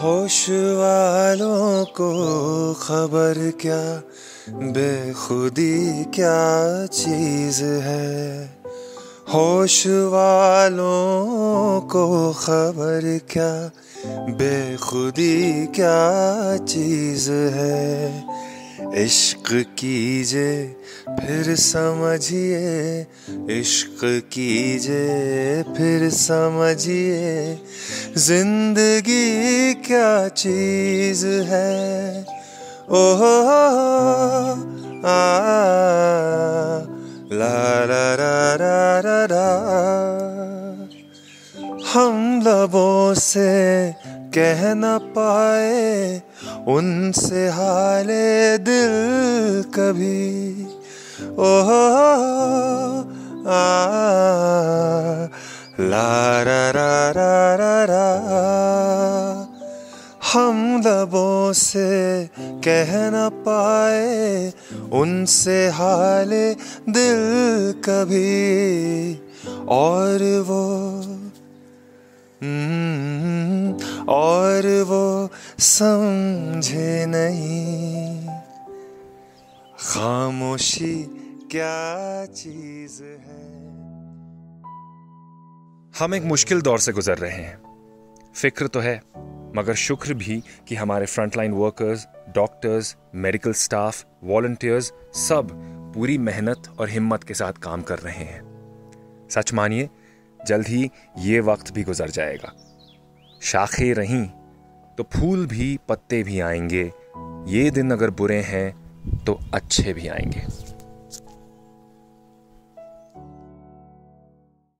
होश वालों को खबर क्या? बेखुदी क्या चीज़ है? होश वालों को खबर क्या? बेखुदी क्या चीज़ है? इश्क कीजिए फिर समझिए। इश्क कीजिए फिर समझिए। ज़िंदगी क्या चीज़ है? ओह, आ, ला ला रा रा रा रा। हम लबों से कह न पाए, उनसे हाले दिल कभी। ओह, आ, ला, रा रा रा रा रा। हम लबों से कह न पाए, उनसे हाले दिल कभी। और वो और वो समझे नहीं। खामोशी क्या चीज़ है? हम एक मुश्किल दौर से गुजर रहे हैं। फ़िक्र तो है, मगर शुक्र भी कि हमारे frontline workers doctors medical staff volunteers सब पूरी मेहनत और हिम्मत के साथ काम कर रहे हैं। सच मानिए जल्द ही ये वक्त भी गुजर जाएगा। शाखें रहीं तो फूल भी, पत्ते भी आएँगे। ये दिन अगर बुरे हैं तो अच्छे भी आएँगे।